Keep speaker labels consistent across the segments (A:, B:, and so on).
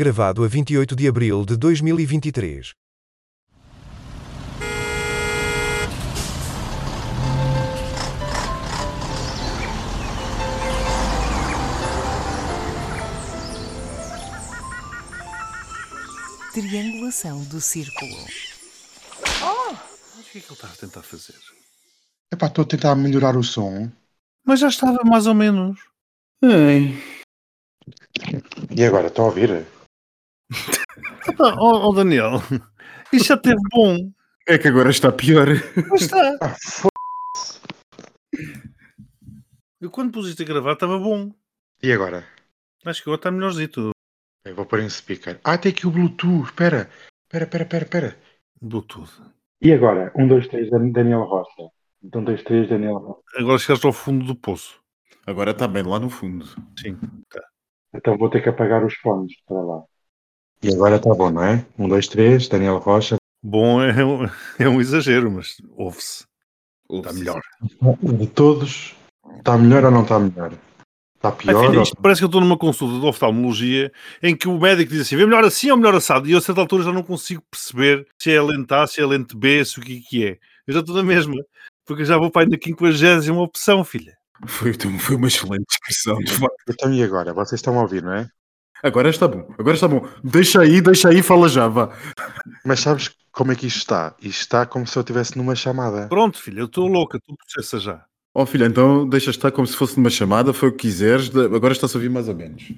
A: Gravado a 28 de abril de 2023.
B: Triangulação do círculo.
C: O que é que ele está a tentar fazer?
D: Epá, estou a tentar melhorar o som.
C: Mas já estava mais ou menos.
D: E agora, estão a ouvir?
C: Oh, oh, Daniel, isto já teve bom.
E: É que agora está pior.
C: Mas está.
D: Ah, f...
C: Eu quando pus isto a gravar estava bom.
D: E agora?
C: Acho que agora está melhorzito.
D: Eu vou pôr em speaker. Ah, tem aqui o Bluetooth. Espera. Espera, espera, espera, espera.
C: Bluetooth.
D: E agora? Um, dois, três, Daniel Rocha. Um, dois, três, Daniel Rocha.
C: Agora chegaste ao fundo do poço.
E: Agora está bem lá no fundo.
C: Sim. Tá.
D: Então vou ter que apagar os fones para lá. E agora está bom, não é? Um, dois, três, Daniel Rocha.
C: Bom é um, é um exagero, mas ouve-se. Está melhor.
D: De todos, está melhor ou não está melhor? Está pior?
C: filho,
D: ou-
C: parece que eu estou numa consulta de oftalmologia em que o médico diz assim: vê melhor assim ou melhor assado? E eu a certa altura já não consigo perceber se é lente A, se é lente B, se o que é que é. Eu já estou na mesma, porque eu já vou para na 50 opção, filha.
E: Foi, foi uma excelente descrição. de facto.
D: Então e agora? Vocês estão a ouvir, não é?
E: Agora está bom. Agora está bom. Deixa aí, deixa aí, fala já, vá.
D: Mas sabes como é que isto está? Isto está como se eu estivesse numa chamada.
C: Pronto, filha, eu estou louca, tu processa já.
E: Ó filha, então deixa estar como se fosse numa chamada, foi o que quiseres. Agora está-se a ouvir mais ou menos.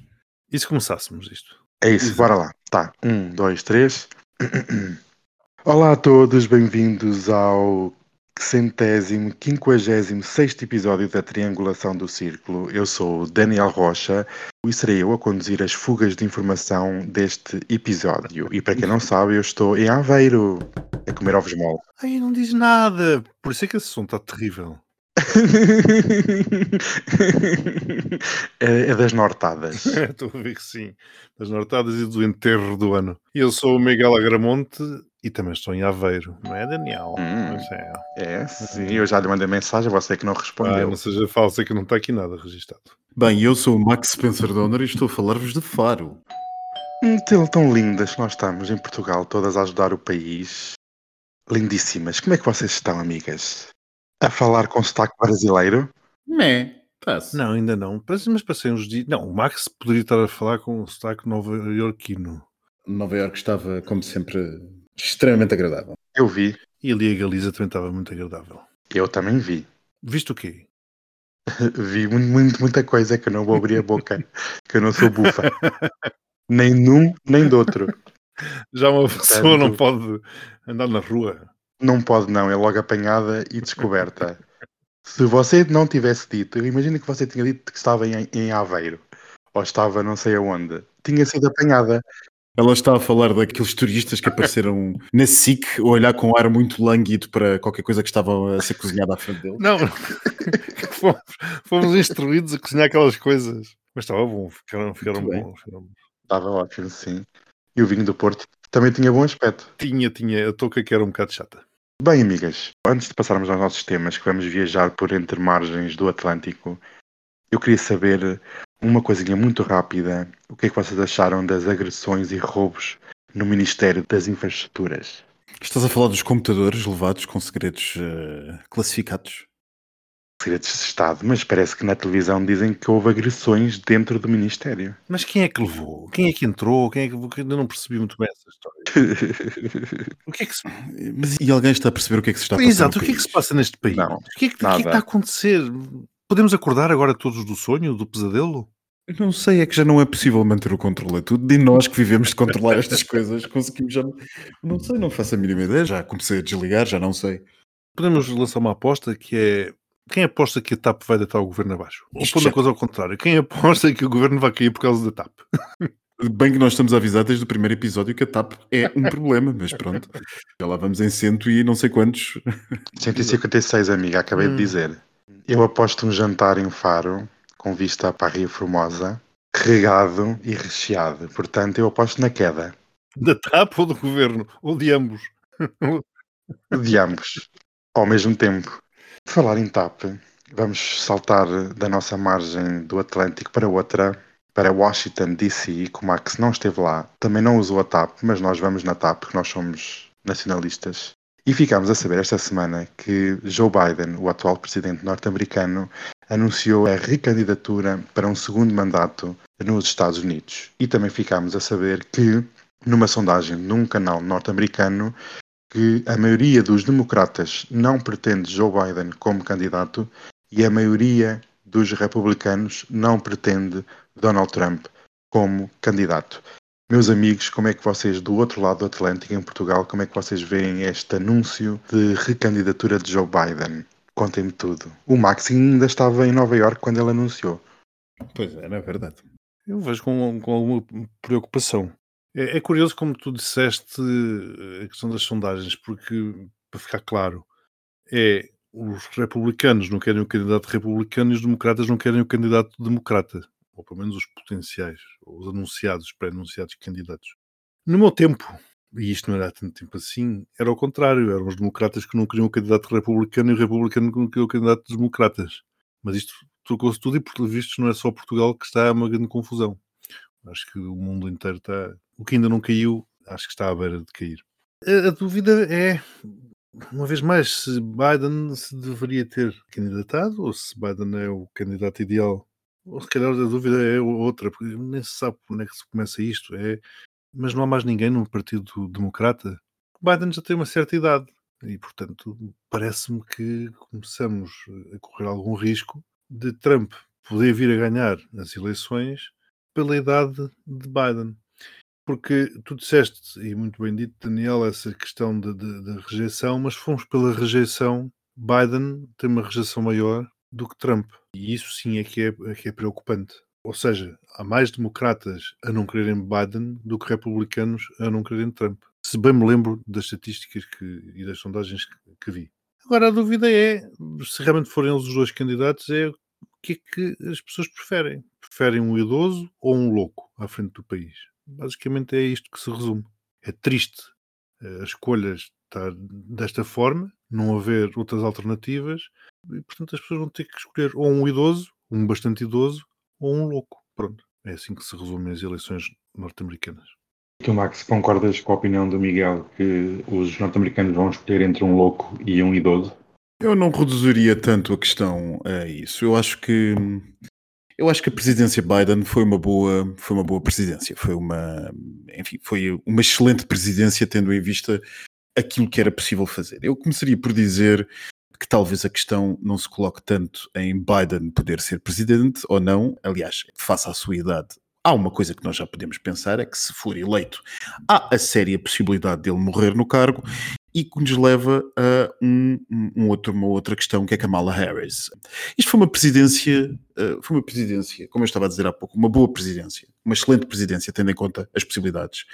C: E se começássemos isto?
D: É isso, bora lá. Tá, um, dois, três. Olá a todos, bem-vindos ao centésimo, quinquagésimo sexto episódio da Triangulação do Círculo. Eu sou Daniel Rocha e serei eu a conduzir as fugas de informação deste episódio. E para quem não sabe, eu estou em Aveiro a comer ovos mole.
C: Ai, não diz nada. Por isso é que esse som está terrível.
D: é, é das nortadas.
C: Estou a ver que sim. Das nortadas e do enterro do ano. E eu sou o Miguel Agramonte e também estou em Aveiro, não é, Daniel?
D: Hum.
C: Pois é.
D: É, sim, eu já lhe mandei mensagem, você que não
C: Ah,
D: respondeu.
C: não seja falso, é que não está aqui nada registado.
E: Bem, eu sou o Max Spencer Donner e estou a falar-vos de Faro.
D: Hum, tão, tão lindas que nós estamos em Portugal, todas a ajudar o país. Lindíssimas. Como é que vocês estão, amigas? A falar com sotaque brasileiro?
E: Né, está-se.
C: Não, ainda não. Mas passei uns dias. Não, o Max poderia estar a falar com o sotaque nova-iorquino.
E: Nova Iorque estava, como sempre, extremamente agradável.
D: Eu vi.
C: E ali a Galiza também estava muito agradável.
D: Eu também vi.
C: Viste o quê?
D: Vi muito, muito, muita coisa que eu não vou abrir a boca, que eu não sou bufa. Nem num, nem do outro.
C: Já uma pessoa não
D: Portanto-
C: pode andar na rua.
D: Não pode não, é logo apanhada e descoberta. Se você não tivesse dito, eu imagino que você tinha dito que estava em, em Aveiro, ou estava não sei aonde, tinha sido apanhada.
E: Ela está a falar daqueles turistas que apareceram na SIC a olhar com um ar muito lânguido para qualquer coisa que estava a ser cozinhada à frente dele.
C: Não, fomos, fomos instruídos a cozinhar aquelas coisas. Mas estava bom, ficaram, ficaram bons. ficaram bons.
D: Estava ótimo, sim. E o vinho do Porto também tinha bom aspecto.
C: Tinha, tinha, a touca que era um bocado chata.
D: Bem, amigas, antes de passarmos aos nossos temas, que vamos viajar por entre margens do Atlântico, eu queria saber uma coisinha muito rápida. O que é que vocês acharam das agressões e roubos no Ministério das Infraestruturas?
E: Estás a falar dos computadores levados com segredos eh, classificados?
D: Segredos de Estado, mas parece que na televisão dizem que houve agressões dentro do Ministério.
C: Mas quem é que levou? Quem é que entrou? Quem é que... Eu não percebi muito bem essa história. O que é que se...
E: Mas e alguém está a perceber o que é que se está a passar
C: Exato, o que é que se passa neste país?
D: Não,
C: o, que é que, o que é que
D: nada.
C: está a acontecer? Podemos acordar agora todos do sonho, do pesadelo?
E: Eu não sei, é que já não é possível manter o controle. É tudo de nós que vivemos de controlar estas coisas. Conseguimos já. Não sei, não faço a mínima ideia. Já comecei a desligar, já não sei.
C: Podemos lançar uma aposta que é quem aposta que a TAP vai deitar o governo abaixo? Ou pondo
E: já-
C: a coisa ao contrário, quem aposta que o governo vai cair por causa da TAP?
E: Bem que nós estamos a avisar desde o primeiro episódio que a TAP é um problema, mas pronto. Já lá vamos em cento e não sei quantos.
D: 156, amiga, acabei
C: Hum.
D: de dizer. Eu aposto um jantar em Faro, com vista para a Ria Formosa, regado e recheado. Portanto, eu aposto na queda
C: Da TAP ou do governo? Ou de ambos?
D: de ambos, ao mesmo tempo. De falar em TAP, vamos saltar da nossa margem do Atlântico para outra, para Washington DC, que o Max não esteve lá, também não usou a TAP, mas nós vamos na TAP porque nós somos nacionalistas. E ficámos a saber esta semana que Joe Biden, o atual presidente norte-americano, anunciou a recandidatura para um segundo mandato nos Estados Unidos. E também ficámos a saber que, numa sondagem num canal norte-americano, que a maioria dos democratas não pretende Joe Biden como candidato e a maioria dos republicanos não pretende Donald Trump como candidato. Meus amigos, como é que vocês do outro lado do Atlântico, em Portugal, como é que vocês veem este anúncio de recandidatura de Joe Biden? Contem-me tudo. O Max ainda estava em Nova York quando ele anunciou.
E: Pois é, não é verdade.
C: Eu vejo com, com alguma preocupação. É, é, curioso como tu disseste a questão das sondagens, porque, para ficar claro, é os republicanos não querem o candidato republicano e os democratas não querem o candidato democrata, ou pelo menos os potenciais, os anunciados, pré-anunciados candidatos. No meu tempo, e isto não era há tanto tempo assim, era ao contrário, eram os democratas que não queriam o candidato republicano e o republicano que não queria o candidato dos democratas. Mas isto trocou-se tudo e, por vistos, não é só Portugal que está a uma grande confusão. Acho que o mundo inteiro está. O que ainda não caiu, acho que está à beira de cair. A, a dúvida é, uma vez mais, se Biden se deveria ter candidatado ou se Biden é o candidato ideal. Se calhar a dúvida é outra, porque nem se sabe onde é que se começa isto. É, mas não há mais ninguém no Partido Democrata. Biden já tem uma certa idade e, portanto, parece-me que começamos a correr algum risco de Trump poder vir a ganhar as eleições pela idade de Biden. Porque tu disseste, e muito bem dito, Daniel, essa questão da rejeição, mas fomos pela rejeição. Biden tem uma rejeição maior do que Trump. E isso sim é que é, é, que é preocupante. Ou seja, há mais democratas a não quererem Biden do que republicanos a não quererem Trump. Se bem me lembro das estatísticas que, e das sondagens que, que vi. Agora a dúvida é, se realmente forem eles os dois candidatos, é o que é que as pessoas preferem preferem um idoso ou um louco à frente do país. Basicamente é isto que se resume. É triste eh, as escolhas estar desta forma, não haver outras alternativas, e portanto as pessoas vão ter que escolher ou um idoso, um bastante idoso, ou um louco. Pronto. É assim que se resumem as eleições norte-americanas.
D: Tu, Max, concordas com a opinião do Miguel que os norte-americanos vão escolher entre um louco e um idoso?
E: Eu não reduziria tanto a questão a isso. Eu acho que eu acho que a presidência Biden foi uma boa, foi uma boa presidência, foi uma, enfim, foi uma excelente presidência tendo em vista aquilo que era possível fazer. Eu começaria por dizer que talvez a questão não se coloque tanto em Biden poder ser presidente ou não, aliás, face à sua idade. Há uma coisa que nós já podemos pensar, é que se for eleito, há a séria possibilidade dele morrer no cargo e que nos leva a um, um outro, uma outra questão que é Kamala Harris. Isto foi uma presidência, uh, foi uma presidência, como eu estava a dizer há pouco, uma boa presidência, uma excelente presidência, tendo em conta as possibilidades.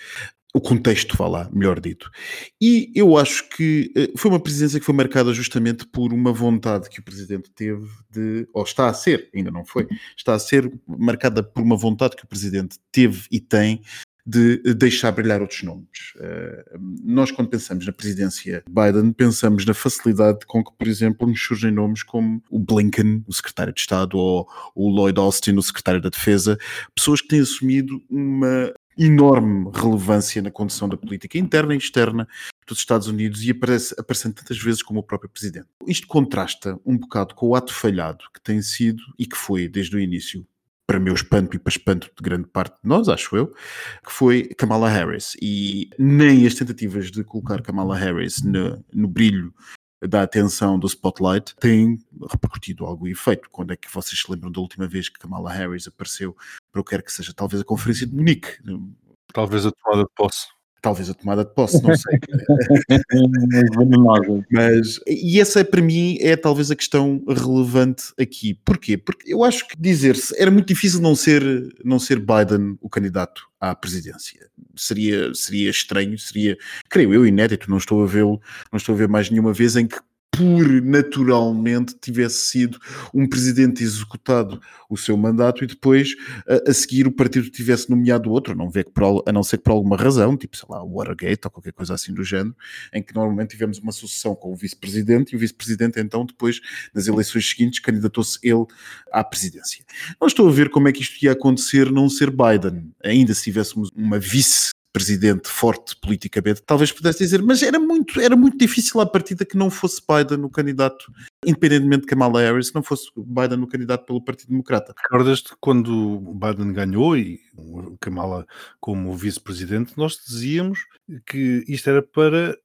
E: O contexto, vá lá, melhor dito. E eu acho que uh, foi uma presidência que foi marcada justamente por uma vontade que o presidente teve de, ou está a ser, ainda não foi, está a ser marcada por uma vontade que o presidente teve e tem de deixar brilhar outros nomes. Uh, nós, quando pensamos na presidência Biden, pensamos na facilidade com que, por exemplo, nos surgem nomes como o Blinken, o secretário de Estado, ou o Lloyd Austin, o secretário da Defesa, pessoas que têm assumido uma enorme relevância na condução da política interna e externa dos Estados Unidos e aparece, aparecendo tantas vezes como o próprio presidente. Isto contrasta um bocado com o ato falhado que tem sido e que foi desde o início para meu espanto e para espanto de grande parte de nós, acho eu, que foi Kamala Harris. E nem as tentativas de colocar Kamala Harris no, no brilho da atenção do spotlight têm repercutido algum efeito. Quando é que vocês se lembram da última vez que Kamala Harris apareceu para o que quer que seja? Talvez a conferência de Munique.
C: Talvez a tomada de posse
E: talvez a tomada de posse, não sei. Mas, e essa para mim é talvez a questão relevante aqui. Porquê? Porque eu acho que dizer-se, era muito difícil não ser, não ser Biden o candidato à presidência. Seria, seria estranho, seria, creio eu, inédito, não estou a vê-lo, não estou a ver mais nenhuma vez em que por naturalmente tivesse sido um presidente executado o seu mandato e depois a, a seguir o partido tivesse nomeado outro, não vê que por, a não ser que por alguma razão, tipo sei lá, Watergate ou qualquer coisa assim do género, em que normalmente tivemos uma sucessão com o vice-presidente e o vice-presidente então depois nas eleições seguintes candidatou-se ele à presidência. Não estou a ver como é que isto ia acontecer não ser Biden, ainda se tivéssemos uma vice presidente forte politicamente, talvez pudesse dizer, mas era muito, era muito difícil à partida que não fosse Biden o candidato, independentemente de Kamala Harris, não fosse Biden o candidato pelo Partido Democrata.
C: Recordas-te quando Biden ganhou e Kamala como vice-presidente, nós dizíamos que isto era para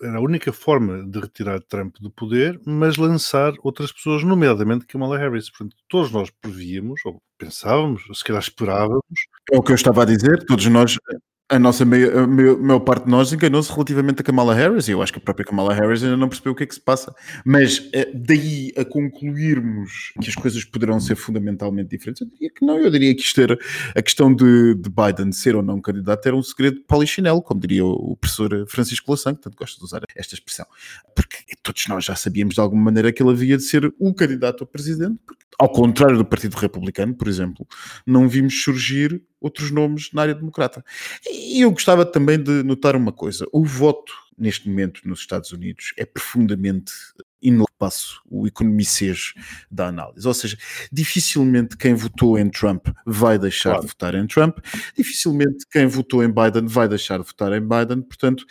C: era a única forma de retirar Trump do poder, mas lançar outras pessoas, nomeadamente Kamala Harris. Portanto, todos nós prevíamos, ou pensávamos, ou se calhar esperávamos.
E: É o que eu estava a dizer, todos nós a nossa maior parte de nós enganou-se relativamente a Kamala Harris, e eu acho que a própria Kamala Harris ainda não percebeu o que é que se passa. Mas eh, daí a concluirmos que as coisas poderão ser fundamentalmente diferentes, eu diria que não, eu diria que isto era a questão de, de Biden ser ou não candidato era um segredo polichinelo, como diria o, o professor Francisco Lassan, que tanto gosta de usar esta expressão. Porque todos nós já sabíamos de alguma maneira que ele havia de ser o candidato a presidente, porque, ao contrário do Partido Republicano, por exemplo, não vimos surgir outros nomes na área democrata. E eu gostava também de notar uma coisa: o voto neste momento nos Estados Unidos é profundamente passo o economicês da análise. Ou seja, dificilmente quem votou em Trump vai deixar claro. de votar em Trump, dificilmente quem votou em Biden vai deixar de votar em Biden. Portanto,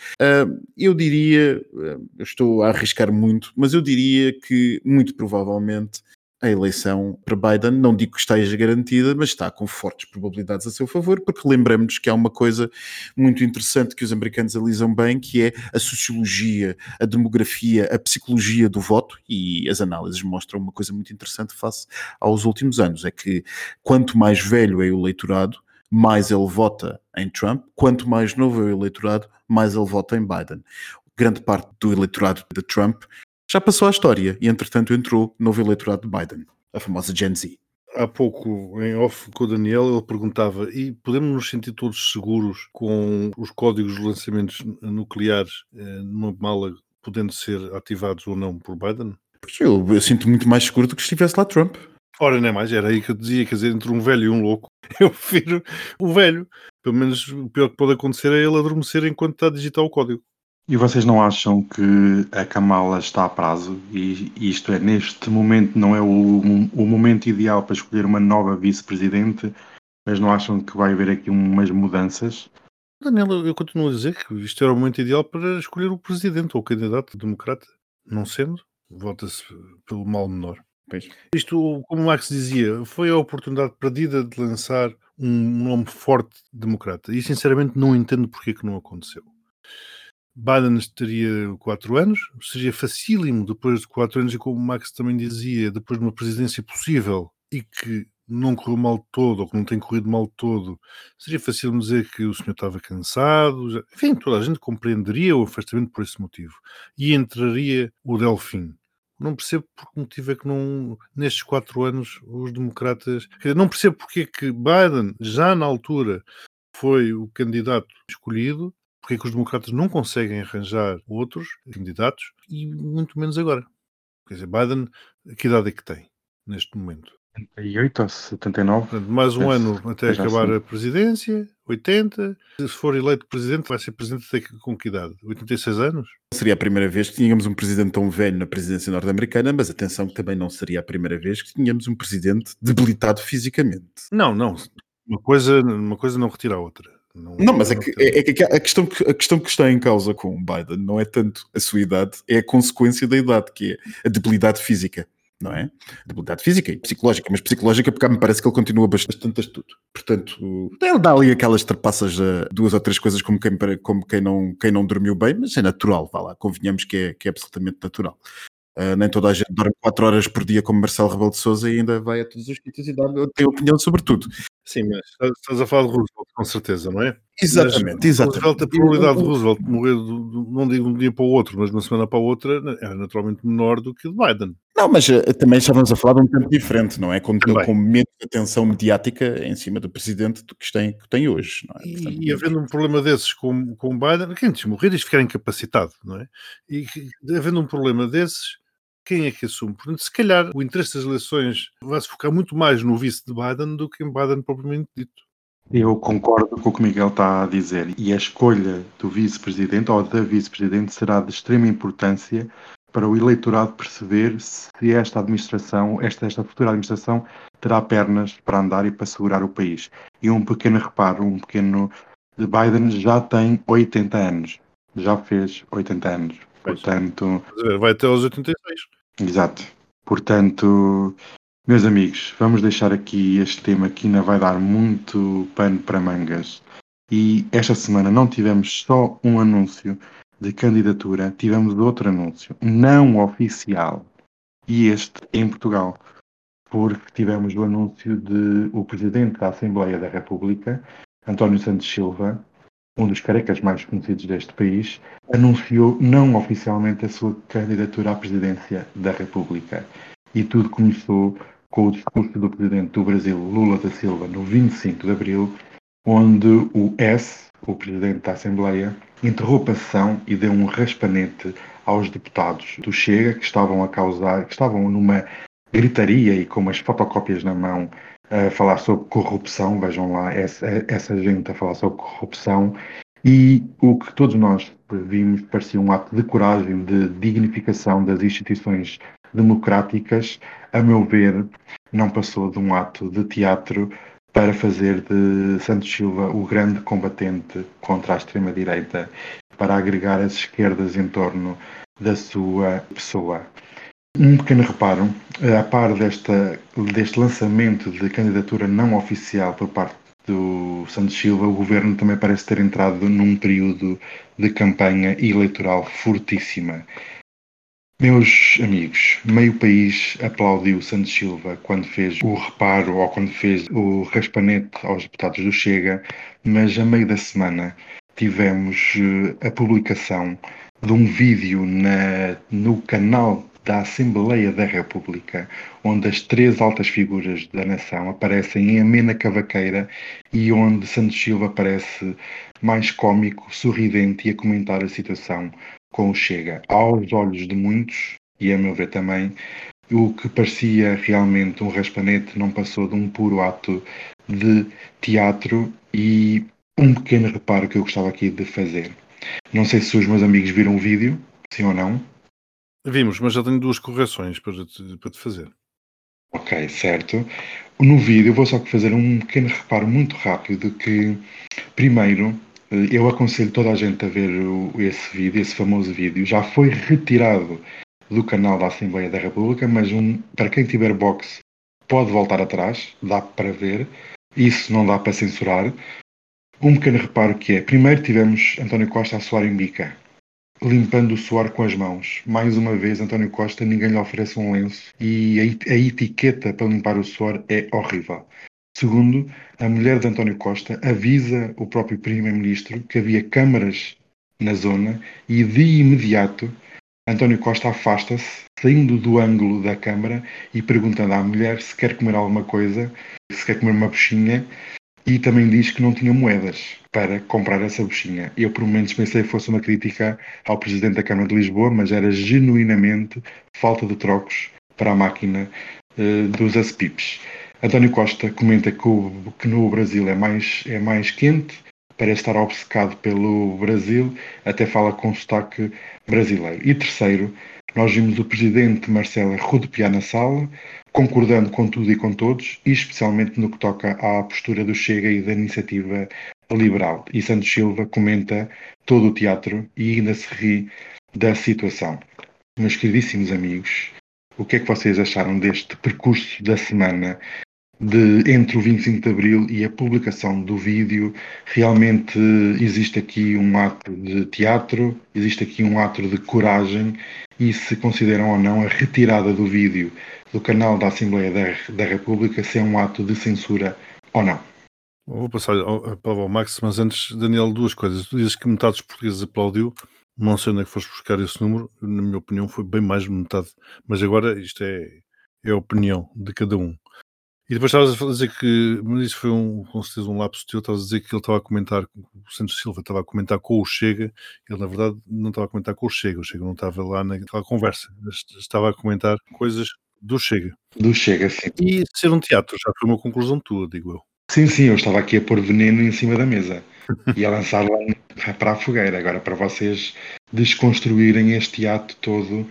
E: eu diria, eu estou a arriscar muito, mas eu diria que muito provavelmente a eleição para Biden, não digo que esteja garantida, mas está com fortes probabilidades a seu favor, porque lembramos que há uma coisa muito interessante que os americanos alisam bem, que é a sociologia, a demografia, a psicologia do voto, e as análises mostram uma coisa muito interessante face aos últimos anos, é que quanto mais velho é o eleitorado, mais ele vota em Trump, quanto mais novo é o eleitorado, mais ele vota em Biden. Grande parte do eleitorado de Trump já passou a história e, entretanto, entrou novo eleitorado de Biden, a famosa Gen Z.
C: Há pouco, em off com o Daniel, ele perguntava: e podemos nos sentir todos seguros com os códigos de lançamentos nucleares eh, numa mala podendo ser ativados ou não por Biden?
E: Eu, eu sinto muito mais seguro do que estivesse lá Trump.
C: Ora, nem mais, era aí que eu dizia, quer dizer, entre um velho e um louco, eu prefiro o velho. Pelo menos o pior que pode acontecer é ele adormecer enquanto está a digitar o código.
D: E vocês não acham que a Kamala está a prazo? E isto é, neste momento não é o, o momento ideal para escolher uma nova vice-presidente, mas não acham que vai haver aqui umas mudanças?
C: Daniel, eu continuo a dizer que isto era o momento ideal para escolher o presidente ou o candidato democrata. Não sendo, vota-se pelo mal menor. Pois. Isto, como o Max dizia, foi a oportunidade perdida de lançar um nome forte democrata. E sinceramente não entendo porque é que não aconteceu. Biden teria quatro anos, seria facílimo depois de quatro anos, e como Max também dizia, depois de uma presidência possível e que não correu mal todo, ou que não tem corrido mal todo, seria fácil dizer que o senhor estava cansado. Já... Enfim, toda a gente compreenderia o afastamento por esse motivo. E entraria o Delfim. Não percebo por que motivo é que não, nestes quatro anos, os democratas. Não percebo porque é que Biden, já na altura, foi o candidato escolhido porque é que os democratas não conseguem arranjar outros candidatos e muito menos agora. Quer dizer, Biden, que idade é que tem neste momento?
D: 78 ou 79.
C: Portanto, mais um ano até acabar assim. a presidência, 80. Se for eleito presidente, vai ser presidente até com que idade? 86 anos?
E: Seria a primeira vez que tínhamos um presidente tão velho na presidência norte-americana, mas atenção que também não seria a primeira vez que tínhamos um presidente debilitado fisicamente.
C: Não, não. Uma coisa, uma coisa não retira a outra.
E: Não, não mas é que, é, é que, a, questão que, a questão que está em causa com o Biden não é tanto a sua idade, é a consequência da idade, que é a debilidade física, não é? A debilidade física e psicológica, mas psicológica porque me parece que ele continua bastante astuto. Portanto, ele dá ali aquelas trapaças a duas ou três coisas como quem, como quem, não, quem não dormiu bem, mas é natural, vá lá, convenhamos que é, que é absolutamente natural. Uh, nem toda a gente dorme 4 horas por dia como Marcelo Rebelo de Souza e ainda vai a todos os sítios e dá, tem opinião sobre tudo.
C: Sim, mas estás a falar de Roosevelt, com certeza, não é?
E: Exatamente,
C: Mas
E: exatamente.
C: Roosevelt, a probabilidade de Roosevelt morrer, não digo de um dia para o outro, mas de uma semana para a outra, era naturalmente menor do que o de Biden.
E: Não, mas uh, também estávamos a falar de um tempo diferente, não é? Com,
C: Também.
E: com menos atenção mediática em cima do presidente do que tem, que tem hoje, não é? Portanto,
C: E, e havendo um problema desses com, com o Biden, quem diz morrer diz ficar incapacitado, não é? E havendo um problema desses, quem é que assume? Portanto, se calhar o interesse das eleições vai se focar muito mais no vice de Biden do que em Biden propriamente dito.
D: Eu concordo com o que o Miguel está a dizer e a escolha do vice-presidente ou da vice-presidente será de extrema importância para o eleitorado perceber se esta administração, esta, esta futura administração, terá pernas para andar e para segurar o país. E um pequeno reparo, um pequeno. Biden já tem 80 anos. Já fez 80 anos. Portanto?
C: Vai até aos 86.
D: Exato. Portanto, meus amigos, vamos deixar aqui este tema que ainda vai dar muito pano para mangas. E esta semana não tivemos só um anúncio de candidatura, tivemos outro anúncio não oficial. E este em Portugal, porque tivemos o anúncio de o Presidente da Assembleia da República, António Santos Silva, um dos carecas mais conhecidos deste país, anunciou não oficialmente a sua candidatura à presidência da República. E tudo começou com o discurso do presidente do Brasil, Lula da Silva, no 25 de abril, onde o S, o presidente da Assembleia, interrompe a sessão e deu um raspanete aos deputados do Chega que estavam a causar, que estavam numa gritaria e com umas fotocópias na mão a falar sobre corrupção, vejam lá essa, essa gente a falar sobre corrupção, e o que todos nós vimos parecia um ato de coragem, de dignificação das instituições democráticas, a meu ver, não passou de um ato de teatro para fazer de Santos Silva o grande combatente contra a extrema-direita, para agregar as esquerdas em torno da sua pessoa. Um pequeno reparo, a par desta, deste lançamento de candidatura não oficial por parte do Santos Silva, o governo também parece ter entrado num período de campanha eleitoral fortíssima. Meus amigos, meio país aplaudiu Santos Silva quando fez o reparo ou quando fez o raspanete aos deputados do Chega, mas a meio da semana tivemos eh, a publicação de um vídeo na, no canal da Assembleia da República, onde as três altas figuras da nação aparecem em amena cavaqueira e onde Santos Silva parece mais cómico, sorridente e a comentar a situação com o Chega. Aos olhos de muitos, e a meu ver também, o que parecia realmente um raspanete não passou de um puro ato de teatro e um pequeno reparo que eu gostava aqui de fazer. Não sei se os meus amigos viram o vídeo, sim ou não.
C: Vimos, mas já tenho duas correções para te, para te fazer.
D: Ok, certo. No vídeo vou só fazer um pequeno reparo muito rápido que, primeiro, eh, eu aconselho toda a gente a ver esse vídeo, esse famoso vídeo. Já foi retirado do canal da Assembleia da República, mas um, para quem tiver box pode voltar atrás, dá para ver. Isso não dá para censurar. Um pequeno reparo que é, primeiro tivemos António Costa a suar em bica, limpando o suor com as mãos. Mais uma vez, António Costa, ninguém lhe oferece um lenço e a, a etiqueta para limpar o suor é horrível. Segundo, a mulher de António Costa avisa o próprio Primeiro-Ministro que havia câmaras na zona e de imediato António Costa afasta-se, saindo do ângulo da câmara e perguntando à mulher se quer comer alguma coisa, se quer comer uma buchinha e também diz que não tinha moedas para comprar essa buchinha. Eu, por momentos, pensei que fosse uma crítica ao Presidente da Câmara de Lisboa, mas era genuinamente falta de trocos para a máquina eh, dos ASPIPs. António Costa comenta que, o- que no Brasil é mais, é mais quente, parece estar obcecado pelo Brasil, até fala com sotaque brasileiro. E terceiro, nós vimos o Presidente Marcelo rodopiar na sala, concordando com tudo e com todos, e especialmente no que toca à postura do Chega e da iniciativa liberal. E Santos Silva comenta todo o teatro e ainda se ri da situação. Meus queridíssimos amigos, o que é que vocês acharam deste percurso da semana de entre o 25 de Abril e a publicação do vídeo? Realmente existe aqui um ato de teatro, existe aqui um ato de coragem e se consideram ou não a retirada do vídeo do canal da Assembleia da, da República se é um ato de censura ou não.
C: Vou passar a palavra ao Max, mas antes, Daniel, duas coisas. Tu dizes que metade dos portugueses aplaudiu, não sei onde é que foste buscar esse número, na minha opinião foi bem mais de metade, mas agora isto é, é a opinião de cada um. E depois estavas a dizer que, mas isso foi um, com certeza um lapso teu, estavas a dizer que ele estava a comentar, o Santos Silva estava a comentar com o Chega, ele na verdade não estava a comentar com o Chega, o Chega não estava lá naquela conversa, estava a comentar coisas do Chega.
D: Do Chega, sim.
C: E ser um teatro já foi uma conclusão tua, digo eu.
D: Sim, sim, eu estava aqui a pôr veneno em cima da mesa e a lançar lá para a fogueira, agora para vocês desconstruírem este ato todo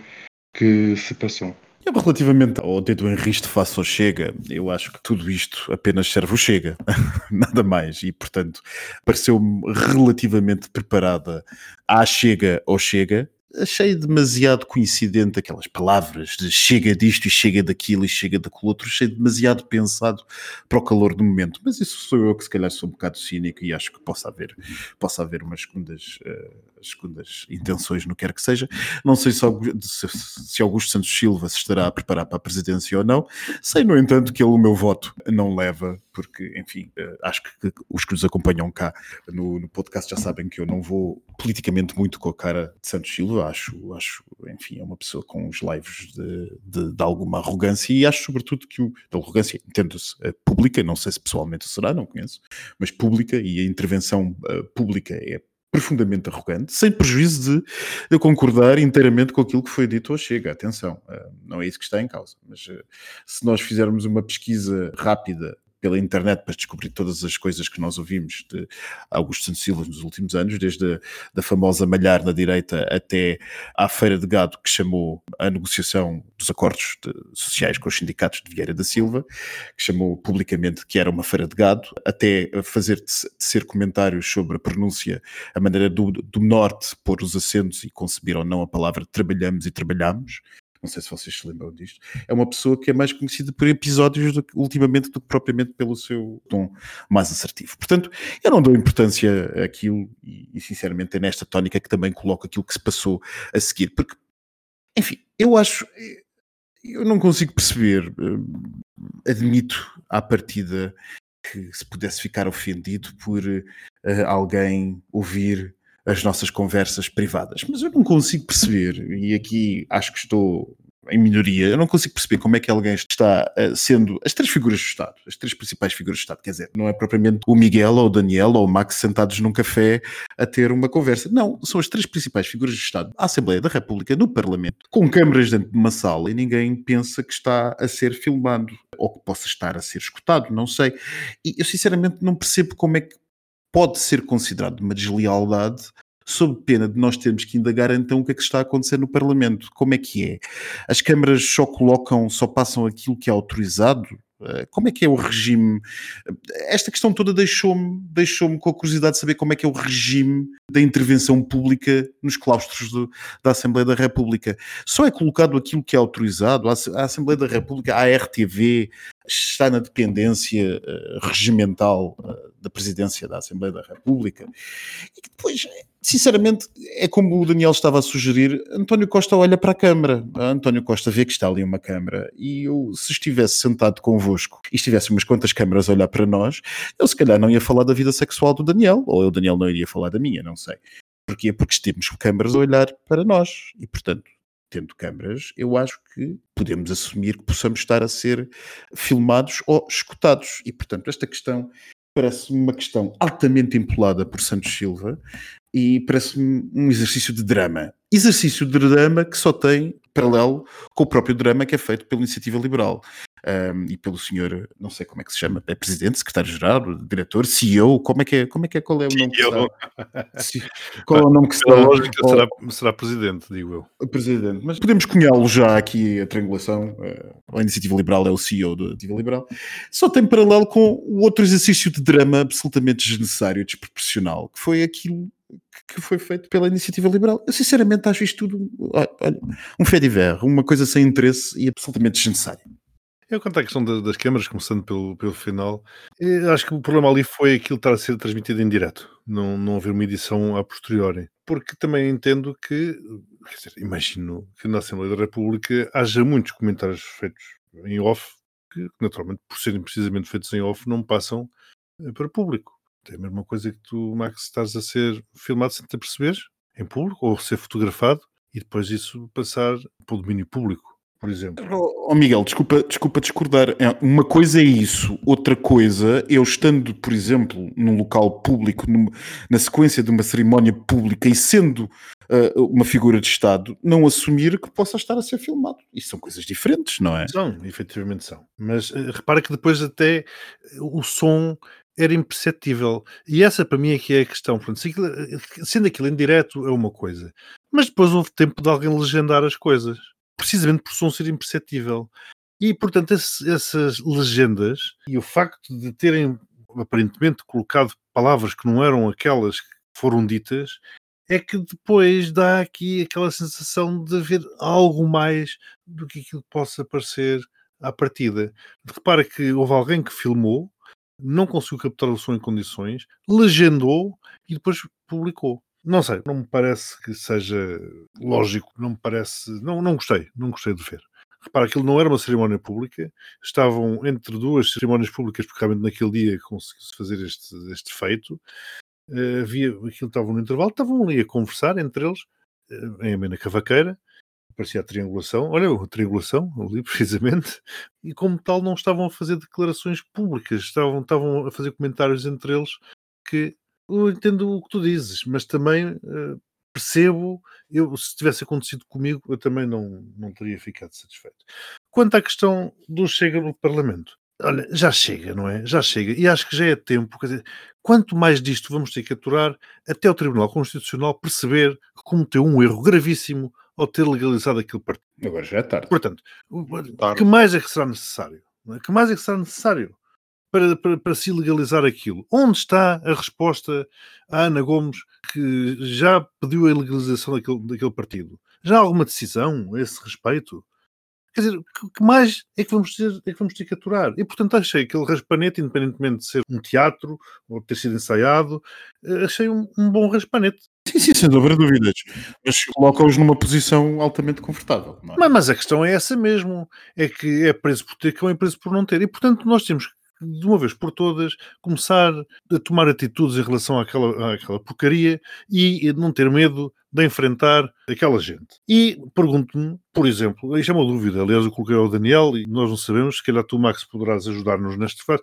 D: que se passou.
E: Relativamente ao dedo em riste face ao Chega, eu acho que tudo isto apenas serve o Chega, nada mais, e portanto pareceu-me relativamente preparada à Chega ou Chega, achei demasiado coincidente aquelas palavras de chega disto e chega daquilo e chega daquilo outro, achei demasiado pensado para o calor do momento. Mas isso sou eu que se calhar sou um bocado cínico e acho que possa haver, possa haver umas segundas, uh, segundas intenções que quer que seja. Não sei se, Augusto Santos Silva se estará a preparar para a presidência ou não. Sei, no entanto, que ele o meu voto não leva, porque, enfim, uh, acho que os que nos acompanham cá no, no podcast já sabem que eu não vou politicamente muito com a cara de Santos Silva acho, acho, enfim, é uma pessoa com uns lives de, de, de alguma arrogância e acho sobretudo que o, arrogância, entendo-se, uh, pública, não sei se pessoalmente será, não conheço, mas pública e a intervenção uh, pública é profundamente arrogante, sem prejuízo de, de concordar inteiramente com aquilo que foi dito ou chega. Atenção, uh, não é isso que está em causa. Mas uh, se nós fizermos uma pesquisa rápida pela internet para descobrir todas as coisas que nós ouvimos de Augusto Santos Silva nos últimos anos, desde a da famosa malhar na direita até à feira de gado que chamou a negociação dos acordos de, sociais com os sindicatos de Vieira da Silva, que chamou publicamente que era uma feira de gado, até fazer ser comentários sobre a pronúncia, a maneira do, do norte pôr os acentos e conceber ou não a palavra trabalhamos e trabalhamos, não sei se vocês se lembram disto, é uma pessoa que é mais conhecida por episódios do, ultimamente do que propriamente pelo seu tom mais assertivo. Portanto, eu não dou importância àquilo e, e sinceramente é nesta tónica que também coloco aquilo que se passou a seguir, porque, enfim, eu acho, eu não consigo perceber, eh, admito à partida que se pudesse ficar ofendido por uh, alguém ouvir as nossas conversas privadas. Mas eu não consigo perceber, e aqui acho que estou em minoria, eu não consigo perceber como é que alguém está uh, sendo as três figuras do Estado, as três principais figuras do Estado, quer dizer, não é propriamente o Miguel ou o Daniel ou o Max sentados num café a ter uma conversa. Não, são as três principais figuras do Estado, a Assembleia da República, no Parlamento, com câmaras dentro de uma sala e ninguém pensa que está a ser filmado ou que possa estar a ser escutado, não sei. E eu sinceramente não percebo como é que pode ser considerado uma deslealdade sob pena de nós termos que indagar então o que é que está a acontecer no Parlamento. Como é que é? As câmaras só colocam, só passam aquilo que é autorizado? Eh, como é que é o regime? Esta questão toda deixou-me deixou com a curiosidade de saber como é que é o regime da intervenção pública nos claustros do, da Assembleia da República. Só é colocado aquilo que é autorizado? A Assembleia da República, a RTV, está na dependência uh, regimental uh, da presidência da Assembleia da República. E que depois, sinceramente, é como o Daniel estava a sugerir, António Costa olha para a Câmara, António Costa vê que está ali uma Câmara, e eu, se estivesse sentado convosco e estivesse umas quantas câmaras a olhar para nós, eu se calhar não ia falar da vida sexual do Daniel, ou o Daniel não iria falar da minha, não sei. Porquê? Porque temos câmaras a olhar para nós, e portanto tendo câmaras, eu acho que podemos assumir que possamos estar a ser filmados ou escutados. E, portanto, esta questão parece-me uma questão altamente empolada por Santos Silva e parece-me um exercício de drama. Exercício de drama que só tem paralelo com o próprio drama que é feito pela Iniciativa Liberal. Um, e pelo senhor, não sei como é que se chama, é presidente, secretário-geral, diretor, CEO, como é que é, como é que é, qual é o nome que se dá? Qual é o nome que se
C: lógica será, será presidente, digo eu.
E: Presidente, mas podemos cunhá-lo já aqui a triangulação, uh, a Iniciativa Liberal é o CEO da Iniciativa Liberal, só tem paralelo com o outro exercício de drama absolutamente desnecessário, desproporcional, que foi aquilo que foi feito pela iniciativa liberal. Eu sinceramente acho isto tudo olha, um fé de uma coisa sem interesse e absolutamente desnecessária.
C: Eu quanto à questão das câmaras, começando pelo, pelo final, acho que o problema ali foi aquilo estar a ser transmitido em direto, não, não haver uma edição a posteriori. Porque também entendo que, quer dizer, imagino que na Assembleia da República haja muitos comentários feitos em off, que naturalmente, por serem precisamente feitos em off, não passam eh, para público. É a mesma coisa que tu, Max, estás a ser filmado sem te aperceberes, em público, ou ser fotografado, e depois isso passar para o domínio público por exemplo.
E: Oh, Miguel, desculpa, desculpa discordar. É, uma coisa é isso, outra coisa, eu estando, por exemplo, num local público, na sequência de uma cerimónia pública e sendo uh, uma figura de Estado, não assumir que possa estar a ser filmado. Isso são coisas diferentes, não é?
C: São, efetivamente são. Mas uh, repara que depois até o som era imperceptível. E essa para mim é que é a questão. Pronto, sendo aquilo em direto é uma coisa. Mas depois houve tempo de alguém legendar as coisas precisamente por som ser imperceptível. E, portanto, esse, essas legendas e o facto de terem aparentemente colocado palavras que não eram aquelas que foram ditas, é que depois dá aqui aquela sensação de haver algo mais do que aquilo que possa parecer à partida. Repara que houve alguém que filmou, não conseguiu captar o som em condições, legendou e depois publicou. Não sei, não me parece que seja lógico, não me parece. Não, não gostei, não gostei de ver. Repara, aquilo não era uma cerimónia pública, estavam entre duas cerimónias públicas, porque realmente naquele dia conseguiu-se fazer este, este feito. Uh, havia, aquilo estava no intervalo, estavam ali a conversar entre eles, uh, em amena cavaqueira, parecia a triangulação, olha, a triangulação, ali precisamente, e como tal não estavam a fazer declarações públicas, estavam, estavam a fazer comentários entre eles que eu entendo o que tu dizes, mas também uh, percebo, eu, se tivesse acontecido comigo, eu também não, não teria ficado satisfeito. Quanto à questão do Chega no Parlamento, olha, já chega, não é? Já chega. E acho que já é tempo, dizer, quanto mais disto vamos ter que aturar, até o Tribunal Constitucional perceber que cometeu um erro gravíssimo ao ter legalizado aquele partido.
E: Agora já é tarde.
C: Portanto, o que mais é que será necessário? É? que mais é que será necessário? para, para, para, se legalizar aquilo. Onde está a resposta à Ana Gomes, que já pediu a legalização daquele, daquele partido? Já há alguma decisão a esse respeito? Quer dizer, o que mais é que, vamos ter, é que vamos ter que aturar? E, portanto, achei aquele raspanete, independentemente de ser um teatro ou ter sido ensaiado, eh, achei um, um bom raspanete.
E: Sim, sim, sem dúvida dúvidas. Mas coloca-os numa posição altamente confortável. É?
C: Mas, mas, a questão é essa mesmo. É que é preso por ter, que é preso por não ter. E, portanto, nós temos de uma vez por todas, começar a tomar atitudes em relação àquela, àquela porcaria e não ter medo de enfrentar aquela gente. E pergunto-me, por exemplo, isto é uma dúvida, aliás, eu coloquei ao Daniel e nós não sabemos, se calhar tu, Max, poderás ajudar-nos neste fase.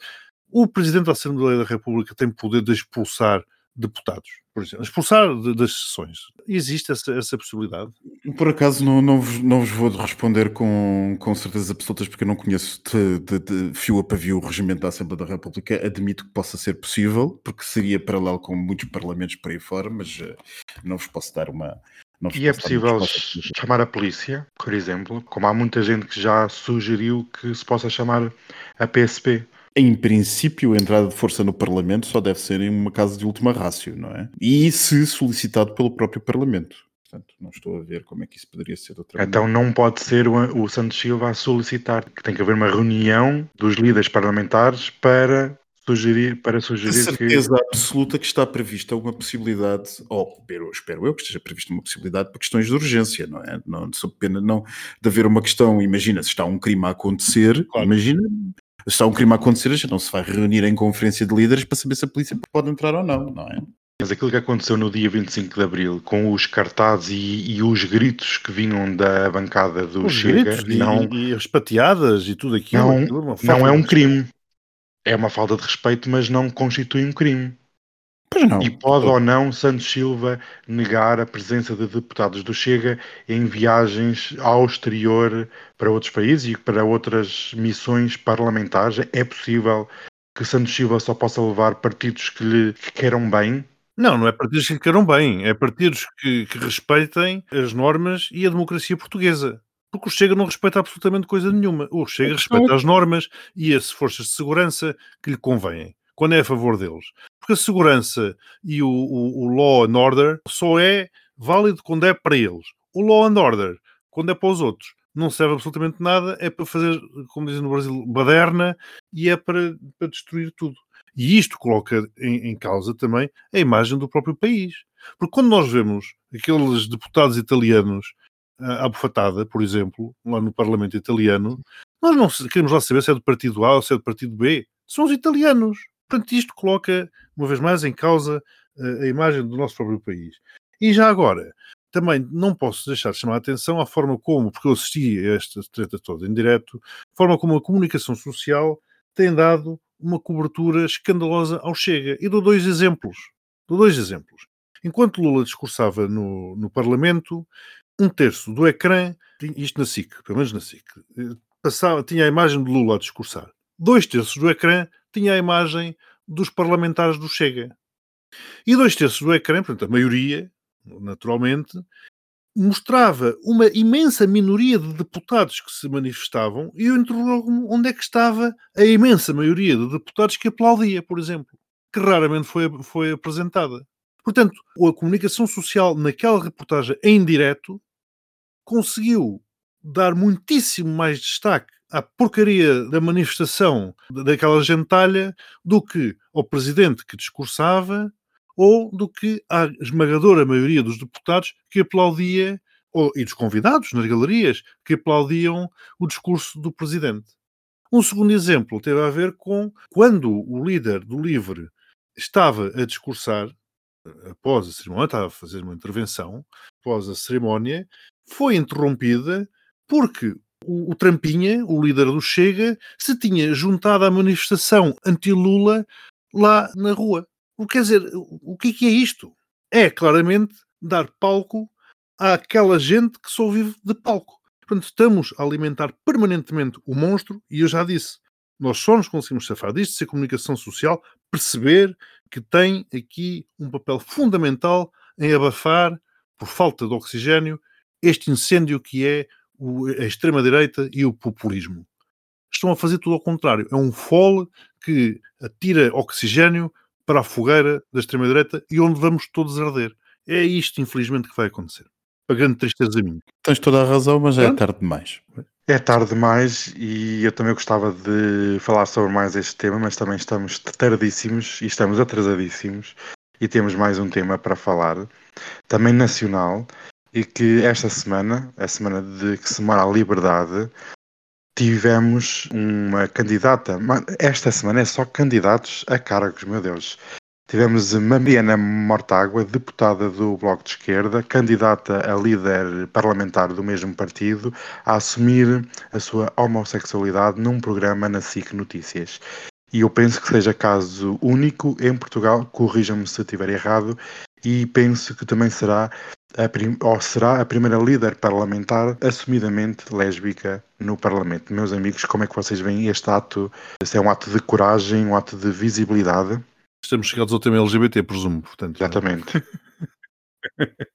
C: O Presidente da Assembleia da República tem poder de expulsar deputados, por exemplo, expulsar de, das sessões. Existe essa, essa possibilidade?
E: Por acaso não, não, vos, não vos vou responder com, com certezas absolutas porque eu não conheço de, de, de fio a pavio o regimento da Assembleia da República. Admito que possa ser possível, porque seria paralelo com muitos parlamentos por aí fora, mas uh, não vos posso dar uma,
D: e é possível chamar a polícia, por exemplo, como há muita gente que já sugeriu que se possa chamar a PSP
E: em princípio, a entrada de força no Parlamento só deve ser em uma casa de última rácio, não é? E se solicitado pelo próprio Parlamento. Portanto, não estou a ver como é que isso poderia ser outra
D: Então maneira. não pode ser o, o Santos Silva a solicitar, que tem que haver uma reunião dos líderes parlamentares para sugerir, para sugerir a
E: certeza que... absoluta que está prevista uma possibilidade, ou espero, espero eu que esteja prevista uma possibilidade para questões de urgência, não é? Não, sob pena não de haver uma questão, imagina, se está um crime a acontecer, claro. imagina, está um crime a acontecer, a gente não se vai reunir em conferência de líderes para saber se a polícia pode entrar ou não, não é?
D: Mas aquilo que aconteceu no dia 25 de Abril, com os cartazes e, e os gritos que vinham da bancada do
C: os
D: Chega,
C: gritos não, e, e, as pateadas e tudo aquilo,
D: não,
C: aquilo
D: não é um crime. É uma falta de respeito, mas não constitui um crime. E pode ou não Santos Silva negar a presença de deputados do Chega em viagens ao exterior para outros países e para outras missões parlamentares? É possível que Santos Silva só possa levar partidos que lhe que queiram bem?
C: Não, não é partidos que lhe queiram bem, é partidos que, que respeitem as normas e a democracia portuguesa porque o Chega não respeita absolutamente coisa nenhuma. O Chega respeita as normas e as forças de segurança que lhe convêm, quando é a favor deles. Porque a segurança e o, o, o law and order só é válido quando é para eles. O law and order, quando é para os outros, não serve absolutamente nada, é para fazer, como dizem no Brasil, baderna e é para, para destruir tudo. E isto coloca em, em, causa também a imagem do próprio país. Porque quando nós vemos aqueles deputados italianos à bufatada, por exemplo, lá no Parlamento italiano, nós não queremos lá saber se é do partido A ou se é do partido B. São os italianos Portanto, isto coloca, uma vez mais, em causa uh, a imagem do nosso próprio país. E já agora, também não posso deixar de chamar a atenção à forma como, porque eu assisti a esta treta toda em direto, forma como a comunicação social tem dado uma cobertura escandalosa ao Chega. E dou dois exemplos. Dou dois exemplos. Enquanto Lula discursava no, no Parlamento, um terço do ecrã, isto na SIC, pelo menos na SIC, passava, tinha a imagem de Lula a discursar. Dois terços do ecrã tinha a imagem dos parlamentares do Chega. E dois terços do ecrã, portanto, a maioria, naturalmente, mostrava uma imensa minoria de deputados que se manifestavam e eu interrogo-me onde é que estava a imensa maioria de deputados que aplaudia, por exemplo, que raramente foi, foi apresentada. Portanto, a comunicação social naquela reportagem em direto conseguiu dar muitíssimo mais destaque à porcaria da manifestação daquela gentalha do que ao presidente que discursava ou do que à esmagadora maioria dos deputados que aplaudia, ou, e dos convidados nas galerias, que aplaudiam o discurso do presidente. Um segundo exemplo teve a ver com quando o líder do LIVRE estava a discursar, após a cerimónia, estava a fazer uma intervenção, após a cerimónia, foi interrompida porque o, o Trampinha, o líder do Chega, se tinha juntado à manifestação anti-Lula lá na rua. O quer dizer, o que é, que é isto? É claramente dar palco àquela gente que só vive de palco. Portanto, estamos a alimentar permanentemente o monstro, e eu já disse, nós só nos conseguimos safar disto se a comunicação social perceber que tem aqui um papel fundamental em abafar, por falta de oxigênio, este incêndio que é a extrema-direita e o populismo. Estão a fazer tudo ao contrário. É um fole que atira oxigênio para a fogueira da extrema-direita e onde vamos todos arder. É isto, infelizmente, que vai acontecer. A grande tristeza minha.
E: Tens toda a razão, mas é tarde demais.
D: É tarde demais e eu também gostava de falar sobre mais este tema, mas também estamos tardíssimos e estamos atrasadíssimos e temos mais um tema para falar, também nacional, e que esta semana, a semana de que se mora a liberdade, tivemos uma candidata. Esta semana é só candidatos a cargos, meu Deus. Tivemos Mariana Mortágua, deputada do Bloco de Esquerda, candidata a líder parlamentar do mesmo partido, a assumir a sua homossexualidade num programa na SIC Notícias. E eu penso que seja caso único em Portugal, corrijam-me se estiver errado, e penso que também será a ou será a primeira líder parlamentar assumidamente lésbica no Parlamento. Meus amigos, como é que vocês veem este ato? Se é um ato de coragem, um ato de visibilidade?
C: Estamos chegados ao tema LGBT, presumo, portanto.
D: Exatamente.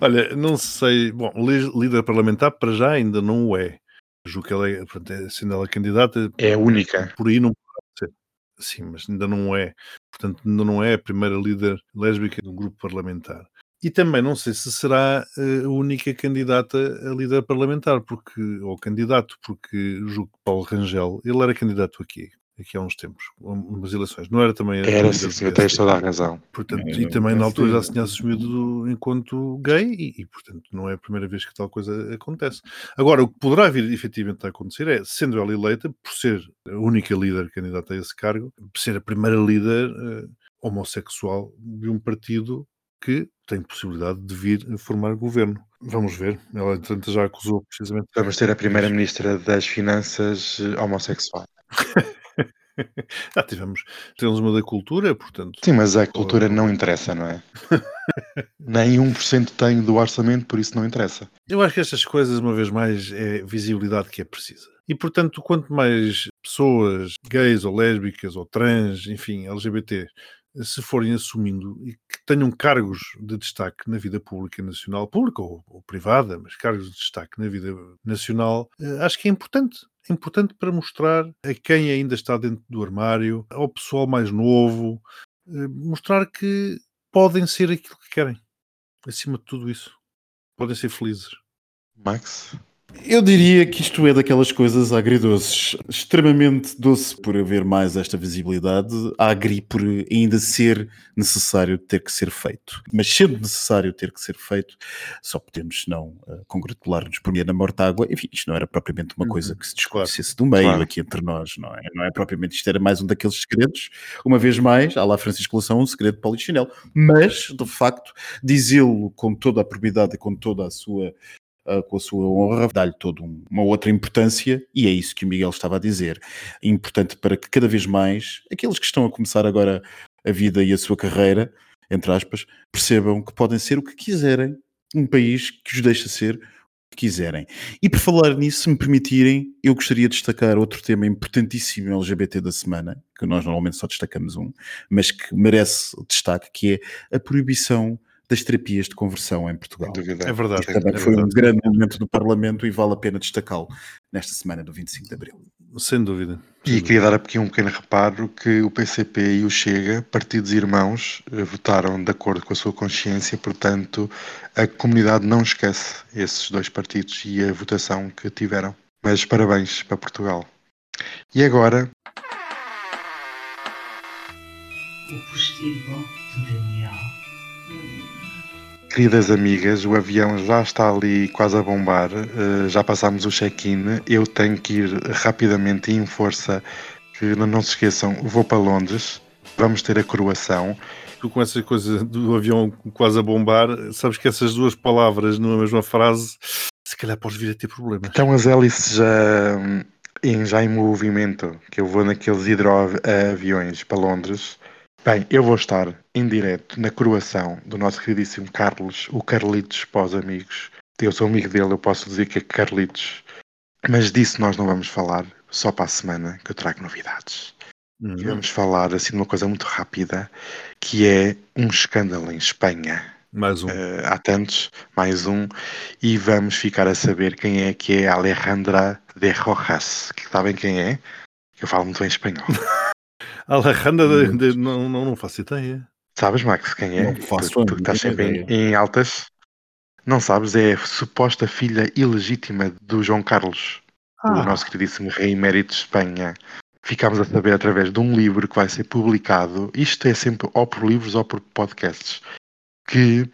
C: Olha, não sei. Bom, líder parlamentar para já ainda não o é. Julgo que ela é, portanto, é, sendo ela candidata.
D: É a única.
C: Por aí não pode ser. Sim, mas ainda não é. Portanto, ainda não é a primeira líder lésbica do grupo parlamentar. E também não sei se será eh, a única candidata a líder parlamentar, porque, ou candidato, porque julgo que Paulo Rangel, ele era candidato aqui, aqui há uns tempos, umas eleições, não era também...
D: Era, sim, sim, tens toda a razão.
C: Portanto, e também na altura já se tinha assumido enquanto gay e, e, portanto, não é a primeira vez que tal coisa acontece. Agora, o que poderá vir efetivamente a acontecer é, sendo ela eleita, por ser a única líder candidata a esse cargo, por ser a primeira líder uh, homossexual de um partido que tem possibilidade de vir a formar governo. Vamos ver. Ela, entretanto, já acusou precisamente.
D: Vamos ter a primeira-ministra das Finanças eh, homossexual.
C: já tivemos. Temos uma da cultura, portanto.
D: Sim, mas a cultura não interessa, não é? Nem 1% tem do orçamento, por isso não interessa.
C: Eu acho que estas coisas, uma vez mais, é visibilidade que é precisa. E, portanto, quanto mais pessoas gays ou lésbicas ou trans, enfim, LGBT, se forem assumindo e que tenham cargos de destaque na vida pública nacional, pública ou, ou privada, mas cargos de destaque na vida nacional, eh, acho que é importante. É importante para mostrar a quem ainda está dentro do armário, ao pessoal mais novo, eh, mostrar que podem ser aquilo que querem. Acima de tudo isso. Podem ser felizes.
D: Max?
E: Eu diria que isto é daquelas coisas agridoces, extremamente doce por haver mais esta visibilidade, agri por ainda ser necessário ter que ser feito. Mas sendo necessário ter que ser feito, só podemos não uh, congratular-nos por na morta-água. Enfim, isto não era propriamente uma coisa que se desconhecesse do meio
D: Claro.
E: aqui entre nós, não é? Não é propriamente, isto era mais um daqueles segredos, uma vez mais, à lá Francisco Lação, um segredo de Polichinelo. Mas, de facto, dizê-lo com toda a probidade e com toda a sua uh, com a sua honra, dá-lhe toda um- uma outra importância, e é isso que o Miguel estava a dizer. Importante para que cada vez mais aqueles que estão a começar agora a vida e a sua carreira, entre aspas, percebam que podem ser o que quiserem, um país que os deixa ser o que quiserem. E por falar nisso, se me permitirem, eu gostaria de destacar outro tema importantíssimo LGBT da semana, que nós normalmente só destacamos um, mas que merece destaque, que é a proibição das terapias de conversão em Portugal.
C: É verdade.
E: Também
C: É
E: foi um
C: verdade.
E: grande momento do Parlamento e vale a pena destacá-lo nesta semana do 25 de Abril.
C: Sem dúvida.
D: E queria dar aqui um pequeno reparo que o PCP e o Chega, partidos irmãos, eh, votaram de acordo com a sua consciência, portanto a comunidade não esquece esses dois partidos e a votação que tiveram. Mas parabéns para Portugal. E agora,
B: O postigo de Daniel.
D: Queridas amigas, o avião já está ali quase a bombar, eh, já passámos o check-in, eu tenho que ir rapidamente e em força, que não, se esqueçam, vou para Londres, vamos ter a coroação.
C: Tu com essa coisa do avião quase a bombar, sabes que essas duas palavras numa mesma frase, se calhar podes vir a ter problemas.
D: Estão as hélices já em, já em movimento, que eu vou naqueles hidroaviões para Londres. Bem, eu vou estar em direto na coroação do nosso queridíssimo Carlos, o Carlitos para os amigos. Eu sou amigo dele, eu posso dizer que é Carlitos. Mas disso nós não vamos falar, só para a semana que eu trago novidades.
C: Uhum.
D: Vamos falar assim de uma coisa muito rápida, que é um escândalo em Espanha.
C: Mais um.
D: Eh, há tantos, mais um, e vamos ficar a saber quem é que é Alejandra de Rojas, que sabem quem é? Eu falo muito bem espanhol.
C: Alejandra, de- de- não, não, não faço ideia.
D: Sabes, Max, quem é?
E: Não faço
D: tu,
E: a
D: tu que estás sempre em, em altas. Não sabes, é a suposta filha ilegítima do João Carlos, o
C: Ah.
D: nosso queridíssimo rei emérito de Espanha. Ficámos a saber através de um livro que vai ser publicado, isto é sempre ou por livros ou por podcasts, que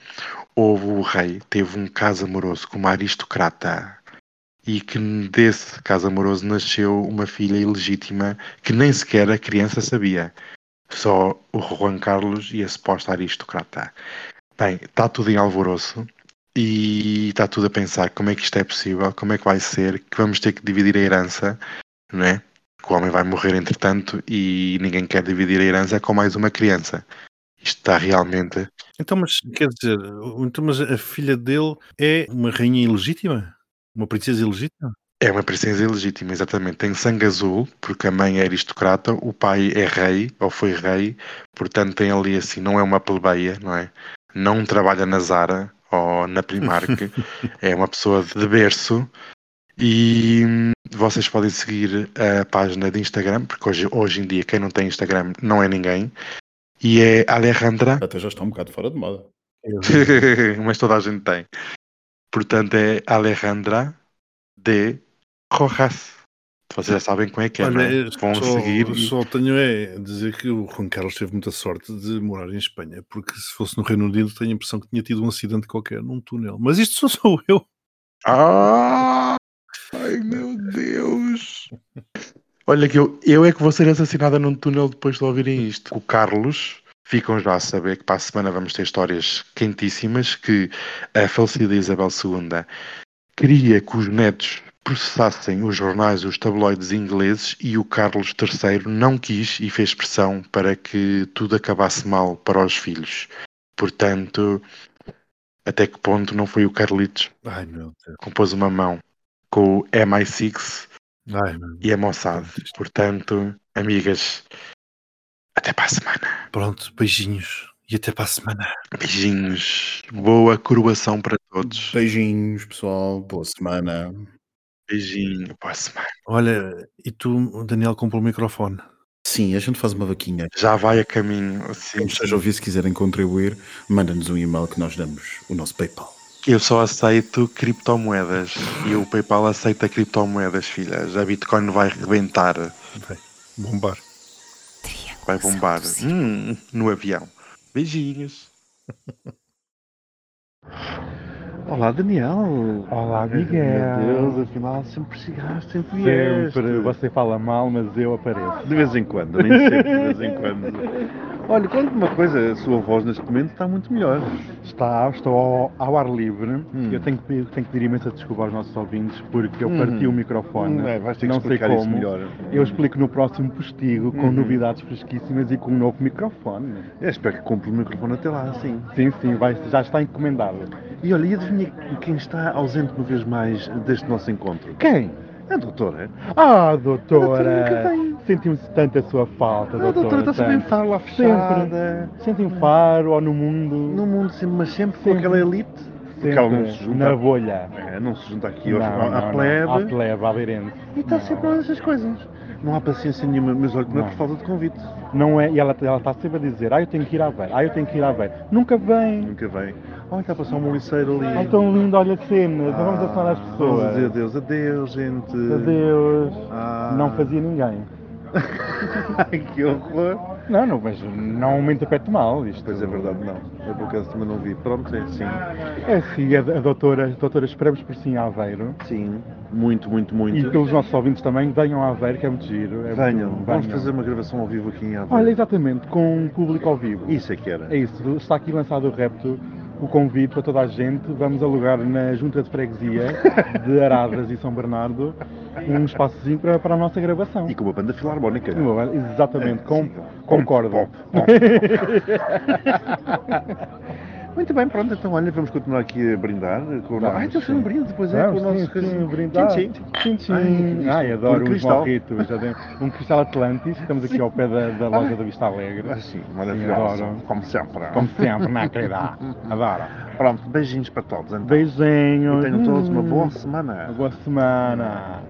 D: houve o rei, teve um caso amoroso com uma aristocrata e que desse caso amoroso nasceu uma filha ilegítima que nem sequer a criança sabia. Só o Juan Carlos e a suposta aristocrata. Bem, está tudo em alvoroço e está tudo a pensar como é que isto é possível, como é que vai ser, que vamos ter que dividir a herança, não é? Que o homem vai morrer entretanto e ninguém quer dividir a herança com mais uma criança. Isto está realmente.
C: Então, mas quer dizer, então, mas a filha dele é uma rainha ilegítima? Uma princesa ilegítima?
D: É uma princesa ilegítima, exatamente. Tem sangue azul, porque a mãe é aristocrata, o pai é rei, ou foi rei, portanto tem ali assim, não é uma plebeia, não é? Não trabalha na Zara ou na Primark, é uma pessoa de berço. E hum, vocês podem seguir a página de Instagram, porque hoje, hoje em dia quem não tem Instagram não é ninguém. E é Alejandra
E: Até já está um bocado fora de moda.
D: mas toda a gente tem. Portanto, é Alejandra de Rojas. Vocês já sabem como é que é, não é?
C: Olha,
D: Vão
C: só,
D: seguir.
C: só tenho é dizer que o Juan Carlos teve muita sorte de morar em Espanha, porque se fosse no Reino Unido tenho a impressão que tinha tido um acidente qualquer num túnel. Mas isto só sou eu.
D: Ah! Ai meu Deus! Olha que eu, eu é que vou ser assassinada num túnel depois de ouvirem isto. O Carlos, ficam já a saber que para a semana vamos ter histórias quentíssimas que a falecida Isabel II queria que os netos processassem os jornais os tabloides ingleses e o Carlos III não quis e fez pressão para que tudo acabasse mal para os filhos. Portanto, até que ponto não foi o Carlitos
C: Ai Deus.
D: compôs uma mão com o MI6
C: Ai,
D: e a Mossad. Portanto, amigas, até para a semana.
C: Pronto, beijinhos e até para a semana.
D: Beijinhos. Boa coroação para todos.
E: Beijinhos, pessoal. Boa semana.
D: Beijinho. Boa semana.
C: Olha, e tu, Daniel, comprou o microfone.
E: Sim, a gente faz uma vaquinha.
D: Já vai a caminho. Sim,
E: Quem esteja a ouvir, se quiserem contribuir, manda-nos um e-mail que nós damos o nosso PayPal.
D: Eu só aceito criptomoedas e o PayPal aceita criptomoedas, filhas. A Bitcoin vai rebentar,
B: Bombar.
D: Vai bombar. Hum, no avião. Beijinhos.
C: Olá, Daniel.
F: Olá, Miguel.
C: Meu Deus, afinal sempre chegaste, sempre vieste.
F: Sempre. Você fala mal, mas eu apareço.
C: De vez em quando, nem sempre, de vez em quando. Olha, conta-me uma coisa, a sua voz neste momento está muito melhor.
F: Está, estou ao, ao ar livre.
C: Hum.
F: Eu tenho que, pedir- tenho que pedir imensa desculpa aos nossos ouvintes porque eu
C: Hum.
F: parti o microfone.
C: Hum, é, vais ter que
F: não sei como.
C: melhor.
F: Eu explico no próximo postigo com
C: Uhum.
F: novidades fresquíssimas e com um novo microfone.
C: Eu espero que compre o microfone até lá, sim.
F: Sim, sim, vai, já está encomendado.
C: E olha, e adivinha quem está ausente uma vez mais deste nosso encontro?
F: Quem?
C: A doutora.
F: Ah,
C: doutora
F: doutora! Sentimos tanto a sua falta,
C: A
F: doutora.
C: doutora está sempre em faro lá fechada.
F: Sente em Faro ou no mundo.
C: No mundo sempre, mas sempre com
F: Sempre.
C: aquela elite.
F: Sempre
C: ela não se junta,
F: na bolha.
C: É, não se junta aqui
F: Não,
C: à
F: não.
C: plebe.
F: À plebe, à Beirense.
C: E está sempre nessas coisas. Não há paciência nenhuma, mas olha que não é por falta de convite.
F: Não é, e ela ela está sempre a dizer, ah, eu tenho que ir à Aveiro, ah, eu tenho que ir à Aveiro. Nunca vem.
C: Nunca vem. Olha, está a passar um moliceiro ali.
F: Ai, tão lindo, olha a cena, então vamos
C: Ah,
F: assinar às
C: Vamos
F: pessoas.
C: dizer adeus, adeus, gente.
F: Adeus.
C: Ah.
F: Não fazia ninguém.
C: Ai, que horror.
F: Não, não, mas não me interprete mal isto.
C: Pois é verdade, não. Eu por acaso também não vi. Pronto, é assim.
F: É sim, a, a doutora, a doutora esperamos por sim a Aveiro.
C: Sim, muito, muito, muito.
F: E pelos nossos ouvintes também, venham a Aveiro, que é muito giro. É
C: Venham,
F: muito-
C: vamos
F: venham.
C: fazer uma gravação ao vivo aqui em Aveiro.
F: Olha, exatamente, com um público ao vivo.
C: Isso é que era.
F: É isso, está aqui lançado o repto, o convite para toda a gente. Vamos alugar na Junta de Freguesia de Aradas e São Bernardo um espaçozinho para, para a nossa gravação.
C: E com uma banda filarmónica.
F: Exatamente, com, concordo.
C: Pop, pop. Muito bem, pronto, então olha, vamos continuar aqui a brindar com o
F: Vamos,
C: Ah, então foi um brinde, depois é, com o
F: Vamos,
C: nosso
F: sim, brindar.
C: Tchim, tchim.
F: Tchim.
C: Ai.
F: Ai, adoro
C: Um
F: os
C: cristal.
F: morritos. Um cristal Atlantis, estamos aqui ao pé da, da loja da Vista Alegre.
C: Ah, sim,
F: Sim,
C: maravilhoso.
F: adoro.
C: Como sempre.
F: Como sempre, na querida. Adoro.
C: Pronto, beijinhos para todos. Então.
F: Beijinhos.
C: E tenham todos uma boa semana.
F: Uma boa semana.